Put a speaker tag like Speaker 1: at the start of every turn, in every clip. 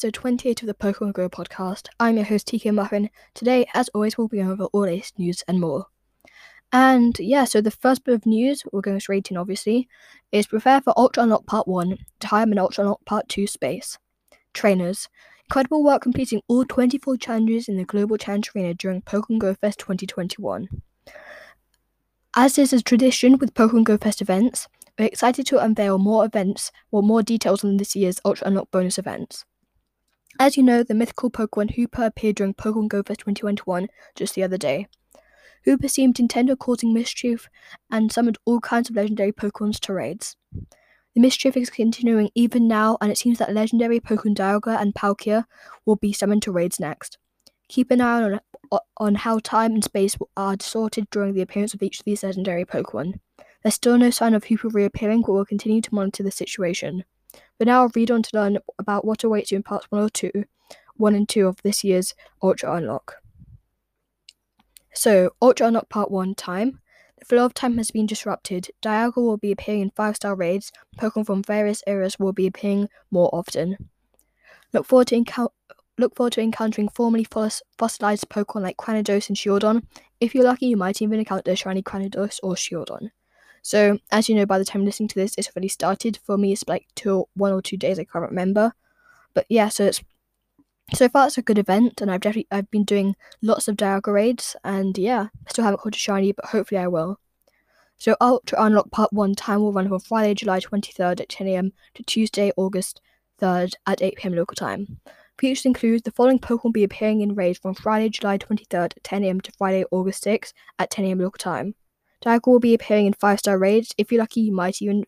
Speaker 1: episode 28 of the Pokemon Go podcast. I'm your host TK Muffin. Today, as always, we'll be over all latest news and more. And yeah, so the first bit of news, we're going straight in obviously, is prepare for Ultra Unlock Part 1, Time and Ultra Unlock Part 2 space. Trainers. Incredible work completing all 24 challenges in the Global Challenge Arena during Pokemon Go Fest 2021. As is a tradition with Pokemon Go Fest events, we're excited to unveil more events or more details on this year's Ultra Unlock bonus events. As you know, the mythical Pokemon Hoopa appeared during Pokemon Go Fest 2021 just the other day. Hoopa seemed intent on causing mischief and summoned all kinds of legendary Pokemons to raids. The mischief is continuing even now, and it seems that legendary Pokemon Dialga and Palkia will be summoned to raids next. Keep an eye on, on how time and space are distorted during the appearance of each of these legendary Pokemon. There's still no sign of Hoopa reappearing, but we'll continue to monitor the situation. But now read on to learn about what awaits you in parts 1 or 2, 1 and 2 of this year's Ultra Unlock. So, Ultra Unlock Part 1 Time. The flow of time has been disrupted. Dialga will be appearing in 5 star raids. Pokemon from various eras will be appearing more often. Look forward to encou- look forward to encountering formerly fossilized Pokemon like Cranidos and Shieldon. If you're lucky, you might even encounter shiny Cranidos or Shieldon. So, as you know, by the time listening to this, it's already started. For me, it's like two, one or two days. I can't remember, but yeah. So it's so far it's a good event, and I've definitely I've been doing lots of Dialga raids, and yeah, I still haven't caught a shiny, but hopefully I will. So Ultra Unlock Part One time will run from Friday, July twenty third at ten am to Tuesday, August third at eight pm local time. Features include the following Pokemon will be appearing in raids from Friday, July 23rd at 10am to Friday, August 6th at 10am local time. Dialga will be appearing in 5 star raids. If you're lucky, you might even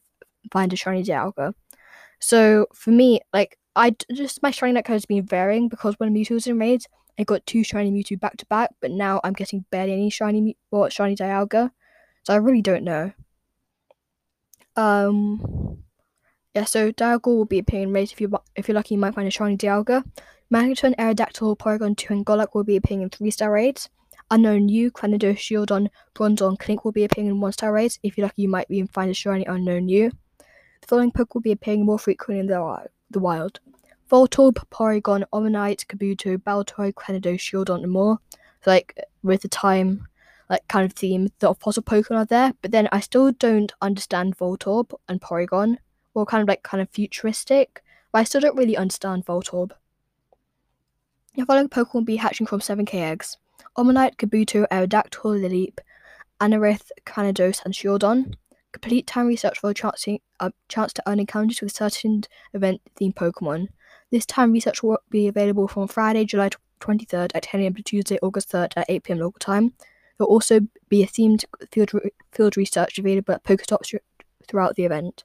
Speaker 1: find a shiny Dialga. So for me, like, I just my shiny luck has been varying because when Mewtwo was in raids, I got two shiny Mewtwo back to back, but now I'm getting barely any shiny or shiny Dialga. So I really don't know. Um, yeah. So Dialga will be appearing in raids. If you if you're lucky, you might find a shiny Dialga. Magneton, Aerodactyl, Porygon 2, and Golurk will be appearing in three star raids. Unown New, Cranidos, Shieldon, Bronzong, Klink will be appearing in one star raids. If you're lucky, you might even find a shiny Unown New. The following Poke will be appearing more frequently in the, the wild. Voltorb, Porygon, Omanyte, Kabuto, Baltoy, Cranidos, Shieldon, and more. Like, with the time, like, kind of theme, the fossil Pokemon are there, but then I still don't understand Voltorb and Porygon. Well, kind of like, kind of futuristic, but I still don't really understand Voltorb. The following Pokemon will be hatching from 7k eggs. Omanyte, Kabuto, Aerodactyl, Lileep, Anorith, Cranidos, and Shieldon. Complete time research for a chance to, uh, chance to earn encounters with certain event-themed Pokemon. This time research will be available from Friday, July 23rd at 10am to Tuesday, August 3rd at 8pm local time. There will also be a themed field, re- field research available at Pokestops throughout the event.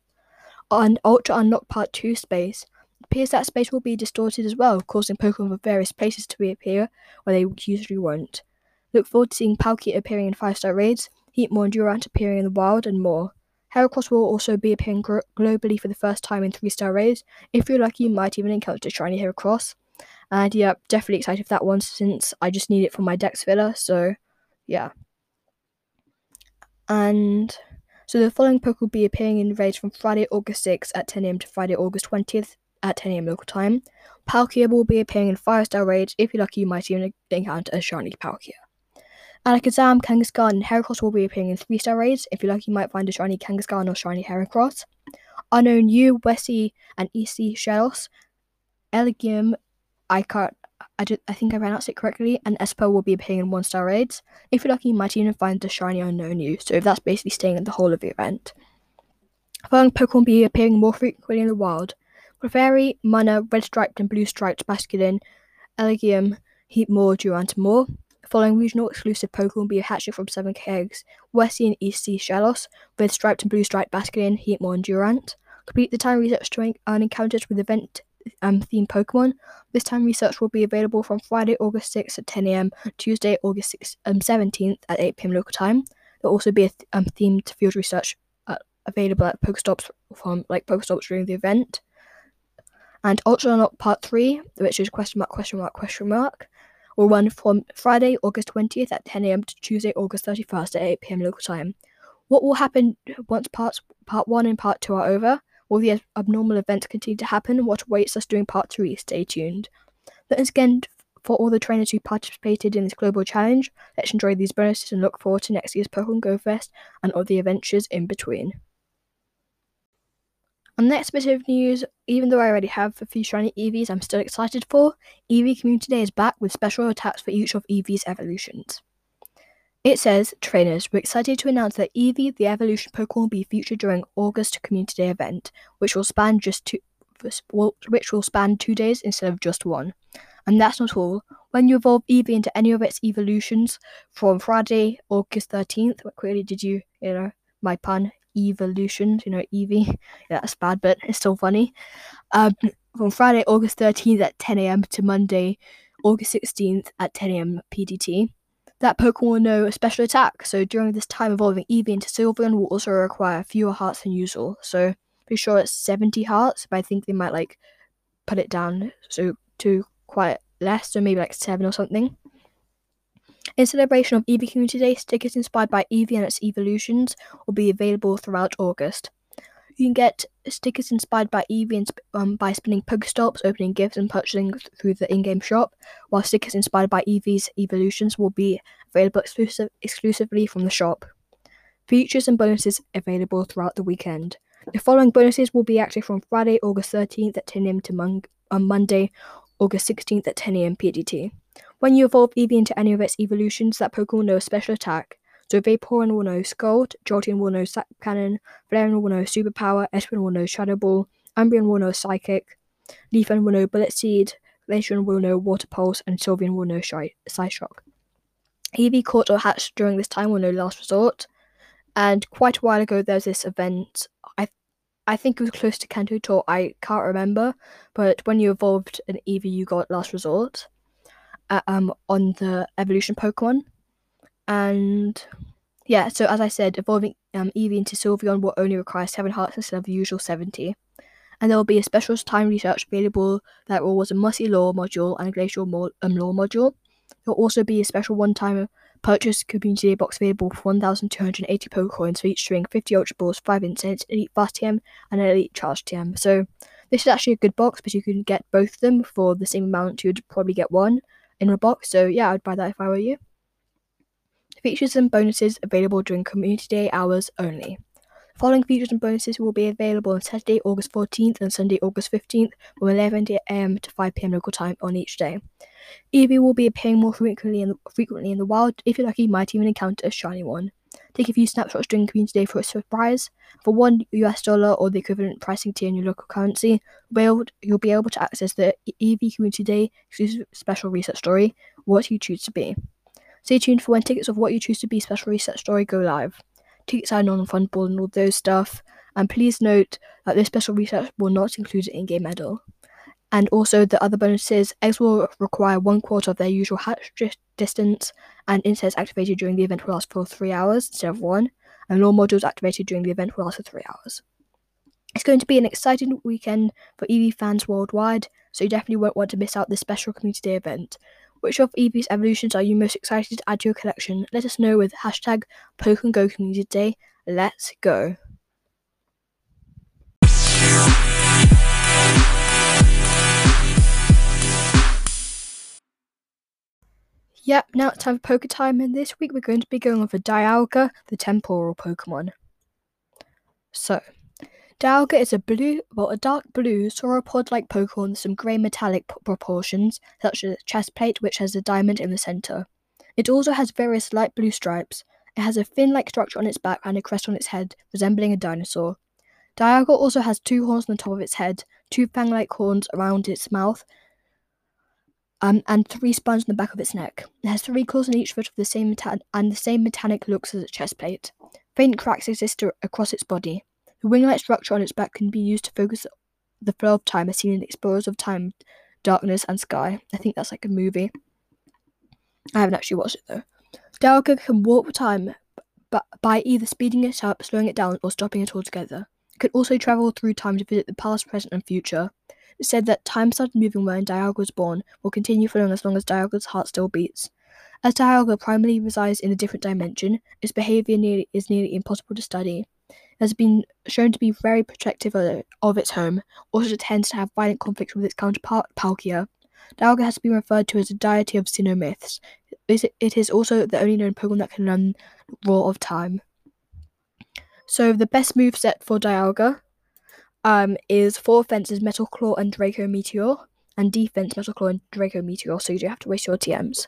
Speaker 1: On Ultra Unlock Part 2 space, appears that space will be distorted as well, causing Pokemon from various places to reappear where they usually won't. Look forward to seeing Palkia appearing in 5 star raids, Heatmor and Durant appearing in the wild, and more. Heracross will also be appearing gro- globally for the first time in 3 star raids. If you're lucky, you might even encounter Shiny Heracross. And yeah, definitely excited for that one since I just need it for my Dex filler, so yeah. And so the following Poke will be appearing in raids from Friday, August 6th at 10am to Friday, August 20th at 10am local time. Palkia will be appearing in 5 star raids. If you're lucky, you might even encounter a shiny Palkia. Alakazam, Kangaskhan, and Heracross will be appearing in 3 star raids. If you're lucky, you might find a shiny Kangaskhan or shiny Heracross. Unown U, West Sea, and East Sea Shellos. Eligium, I can't. I, did, I think I pronounced it correctly, and Espurr will be appearing in 1 star raids. If you're lucky, you might even find the shiny Unown U, so that's basically staying in the whole of the event. Following Pokemon will be appearing more frequently in the wild. Clefairy, Munna, Red Striped and Blue Striped Basculin, Elegium, Heatmor, Durant, more. Following regional exclusive Pokemon be a hatching from 7k eggs, Sea and East Sea Shellos, Red Striped and Blue Striped Basculin, Heatmor, and Durant. Complete the time research to earn encounters with event um, themed Pokemon. This time research will be available from Friday, August 6th at 10am, Tuesday, August 6th, um, 17th at 8pm local time. There'll also be a th- um, themed field research uh, available at Pokestops from like Pokestops during the event. And Ultra Unlock Part 3, which is question mark, question mark, question mark, will run from Friday, August 20th at 10am to Tuesday, August 31st at 8pm local time. What will happen once parts part 1 and part 2 are over? Will the abnormal events continue to happen? What awaits us during part three? Stay tuned. Thanks again for all the trainers who participated in this global challenge. Let's enjoy these bonuses and look forward to next year's Pokemon Go Fest and all the adventures in between. On the next bit of news, even though I already have a few shiny Eevees I'm still excited for, Eevee Community Day is back with special attacks for each of Eevee's evolutions. It says, Trainers, we're excited to announce that Eevee, the evolution Pokemon, will be featured during August Community Day event, which will span just two, which will span two days instead of just one. And that's not all. When you evolve Eevee into any of its evolutions from Friday, August 13th, what clearly did you, you know, my pun, evolutions, you know, Eevee. Yeah, that's bad, but it's still funny. Um, from Friday, August 13th at 10 a.m. to Monday, August 16th at 10 a.m. PDT. That Pokemon will know a special attack, so during this time evolving Eevee into Sylveon will also require fewer hearts than usual. So be sure it's 70 hearts, but I think they might like put it down so to quite less, so maybe like 7 or something. In celebration of Eevee Community Day, stickers inspired by Eevee and its evolutions will be available throughout August. You can get stickers inspired by Eevee um, by spinning Pokestops, opening gifts, and purchasing through the in-game shop, while stickers inspired by Eevee's evolutions will be available exclusive, exclusively from the shop. Features and bonuses available throughout the weekend. The following bonuses will be active from Friday, August 13th at 10 a.m. to Mon- on Monday, August 16th at 10 a.m. PDT. When you evolve Eevee into any of its evolutions, that Pokemon will know a special attack. So Vaporeon will know Scald, Jolteon will know Zap Cannon, Flareon will know Superpower, Espeon will know Shadow Ball, Umbreon will know Psychic, Leafeon will know Bullet Seed, Glaceon will know Water Pulse, and Sylveon will know Psyshock. Eevee caught or hatched during this time will know Last Resort. And quite a while ago, there was this event. I I think it was close to Kanto Tour. I can't remember, but when you evolved an Eevee, you got Last Resort uh, um, on the evolution Pokemon. And yeah, so as I said, evolving um, Eevee into Sylveon will only require 7 hearts instead of the usual 70. And there will be a special time research available that will was a Mossy Lure module and a Glacial um, Lure module. There will also be a special one time purchase community box available for 1,280 Pokecoins for each string, 50 Ultra Balls, 5 Incense, Elite Fast TM, and an Elite Charge TM. So this is actually a good box but you can get both of them for the same amount you'd probably get one in a box. So yeah, I'd buy that if I were you. Features and bonuses available during community day hours only. The following features and bonuses will be available on Saturday, August 14th and Sunday, August 15th from 11am to 5pm local time on each day. Eevee will be appearing more frequently in, the, frequently in the wild. If you're lucky, you might even encounter a shiny one. Take a few snapshots during Community Day for a surprise. For one US dollar or the equivalent pricing tier in your local currency, you'll be able to access the Eevee Community Day exclusive special research story, What You Choose to Be. Stay tuned for when tickets of What You Choose to Be special research story go live. Tickets are non-refundable and all those stuff. And please note that this special research will not include an in-game medal. And also, the other bonuses eggs will require one quarter of their usual hatch distance, and Incense activated during the event will last for three hours instead of one, and all modules activated during the event will last for three hours. It's going to be an exciting weekend for Eevee fans worldwide, so you definitely won't want to miss out this special community day event. Which of Eevee's evolutions are you most excited to add to your collection? Let us know with hashtag Pokemon Go Community Day. Let's go! Yep, now it's time for Poke Time, and this week we're going to be going over Dialga, the temporal Pokemon. So, Dialga is a blue, well, a dark blue sauropod-like Pokemon with some grey metallic p- proportions, such as a chest plate which has a diamond in the centre. It also has various light blue stripes. It has a fin-like structure on its back and a crest on its head, resembling a dinosaur. Dialga also has two horns on the top of its head, two fang-like horns around its mouth, um, and three spines on the back of its neck. It has three claws on each foot of the same meta- and the same metallic looks as its chest plate. Faint cracks exist across its body. The wing-like structure on its back can be used to focus the flow of time as seen in Explorers of Time, Darkness and Sky. I think that's like a movie. I haven't actually watched it though. Dialga can warp time b- by either speeding it up, slowing it down, or stopping it altogether. It can also travel through time to visit the past, present, and future said that time started moving when Dialga was born will continue flowing as long as Dialga's heart still beats. As Dialga primarily resides in a different dimension, its behavior nearly, is nearly impossible to study. It has been shown to be very protective of, of its home, also it tends to have violent conflicts with its counterpart, Palkia. Dialga has been referred to as a deity of Sinnoh It is also the only known Pokemon that can learn Roar of Time. So the best move set for Dialga um, is for offenses Metal Claw and Draco Meteor, and defense Metal Claw and Draco Meteor, so you do have to waste your TMs.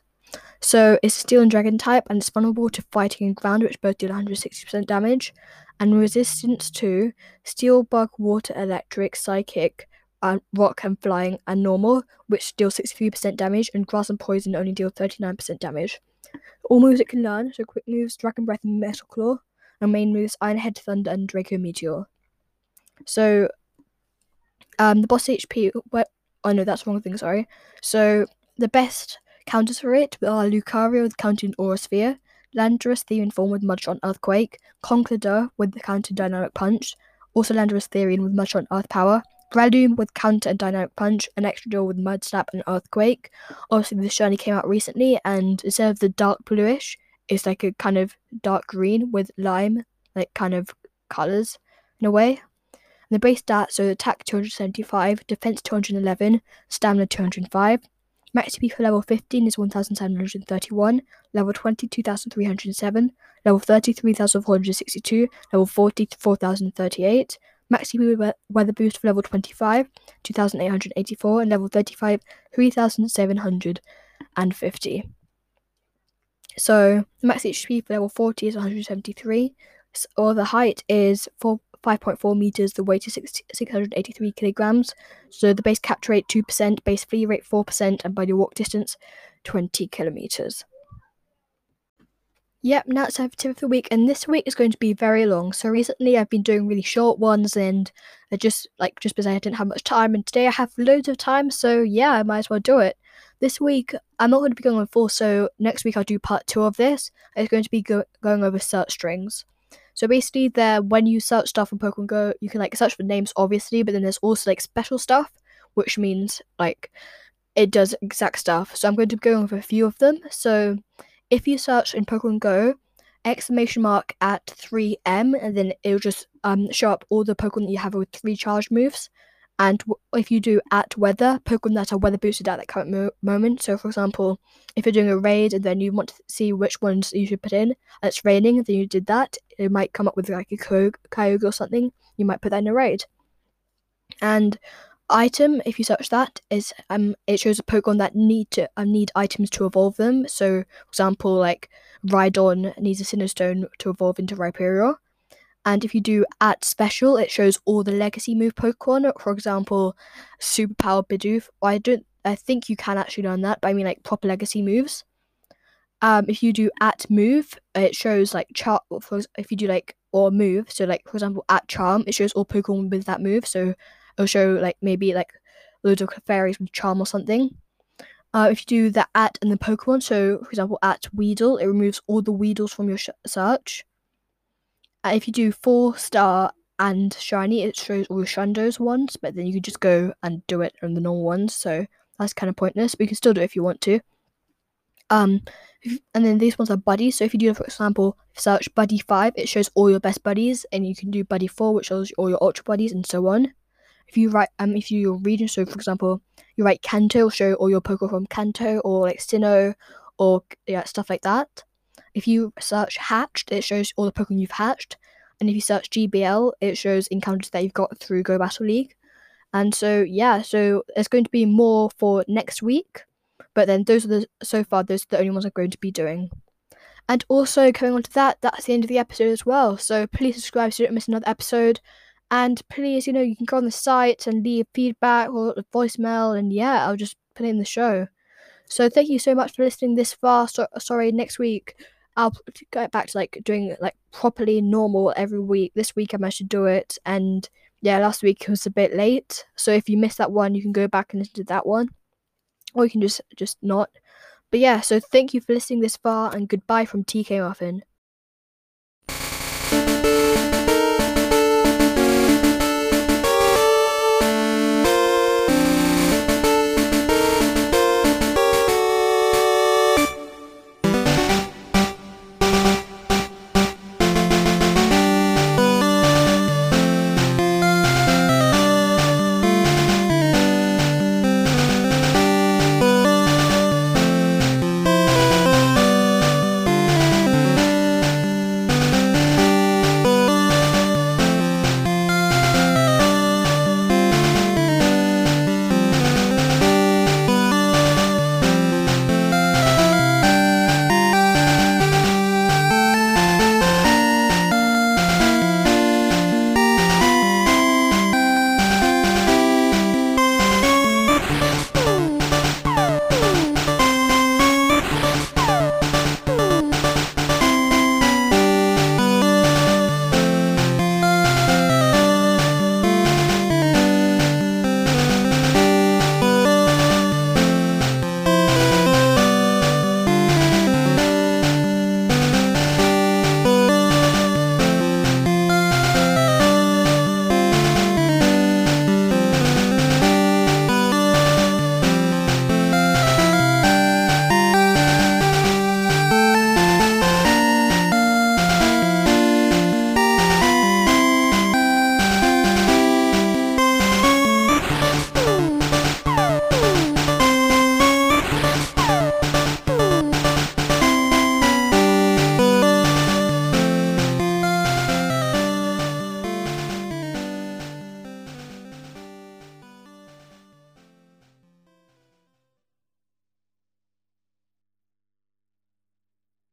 Speaker 1: So it's Steel and Dragon type, and it's vulnerable to fighting and ground, which both deal 160% damage, and resistance to Steel, Bug, Water, Electric, Psychic, and Rock and Flying, and Normal, which deal 63% damage, and Grass and Poison only deal 39% damage. All moves it can learn, so quick moves, Dragon Breath and Metal Claw, and main moves Iron Head, Thunder, and Draco Meteor. So, um, the boss HP, what, oh no, that's the wrong thing, sorry. So, the best Counters for it are Lucario with counter Aura Sphere, Landorus Therian Form with Mudshot Earthquake, Conkeldurr with the counter Dynamic Punch, also Landorus Therian with Mudshot Earth Power, Breloom with counter and Dynamic Punch, and Excadrill with Mud Slap and Earthquake. Obviously, this shiny came out recently, and instead of the dark bluish, it's like a kind of dark green with lime, like kind of colours in a way. The base stats so attack 275, defense 211, stamina 205. Max HP for level 15 is 1731, level 20 2307, level 30 3462, level 40 4038. Max HP weather boost for level 25 2884, and level 35 3750. So the max HP for level 40 is 173, or the height is 4 5.4 meters, the weight is 683 kilograms. So the base capture rate 2%, base flee rate 4%, and buddy walk distance 20 kilometers. Yep, now it's time for tip of the week, and this week is going to be very long. So recently, I've been doing really short ones, and I just like just because I didn't have much time, and today I have loads of time, so yeah, I might as well do it. This week, I'm not going to be going on full, so next week I'll do part two of this. It's going to be go- going over search strings. So basically, there when you search stuff on Pokemon Go, you can like search for names, obviously, but then there's also like special stuff, which means like it does exact stuff. So I'm going to be going over a few of them. So if you search in Pokemon Go, exclamation mark at 3M, and then it'll just um show up all the Pokemon that you have with three charge moves. And if you do at weather, Pokemon that are weather boosted at that current mo- moment. So, for example, if you're doing a raid and then you want to see which ones you should put in, and it's raining, then you did that, it might come up with like a Kyogre or something. You might put that in a raid. And item, if you search that, is um it shows a Pokemon that need to um, need items to evolve them. So, for example, like Rhydon needs a Sinnoh to evolve into Rhyperior. And if you do at special, it shows all the legacy move Pokemon. For example, Superpower Bidoof. I don't. I think you can actually learn that, but I mean like proper legacy moves. Um, if you do at move, it shows like chart. If you do like or move, so like for example at charm, it shows all Pokemon with that move. So it'll show like maybe like loads of fairies with charm or something. Uh, if you do the at and the Pokemon, so for example at Weedle, it removes all the Weedles from your sh- search. Uh, if you do four star and shiny, it shows all your shundos ones, but then you can just go and do it on the normal ones. So that's kind of pointless, but you can still do it if you want to. Um, and then these ones are buddies. So if you do, for example, search buddy five, it shows all your best buddies, and you can do buddy four, which shows all your ultra buddies, and so on. If you write, um, if you your region, so for example, you write Kanto, will show all your Pokemon from Kanto or like Sinnoh or yeah stuff like that. If you search hatched, it shows all the Pokemon you've hatched. And if you search GBL, it shows encounters that you've got through Go Battle League. And so, yeah, so there's going to be more for next week. But then those are the, so far, those are the only ones I'm going to be doing. And also, coming on to that, that's the end of the episode as well. So please subscribe so you don't miss another episode. And please, you know, you can go on the site and leave feedback or a voicemail. And yeah, I'll just put in the show. So thank you so much for listening this far. So, sorry, next week I'll get back to like doing like properly normal every week. This week I to do it, and yeah, last week was a bit late. So if you missed that one, you can go back and listen to that one, or you can just just not. But yeah, so thank you for listening this far, and goodbye from TK Muffin.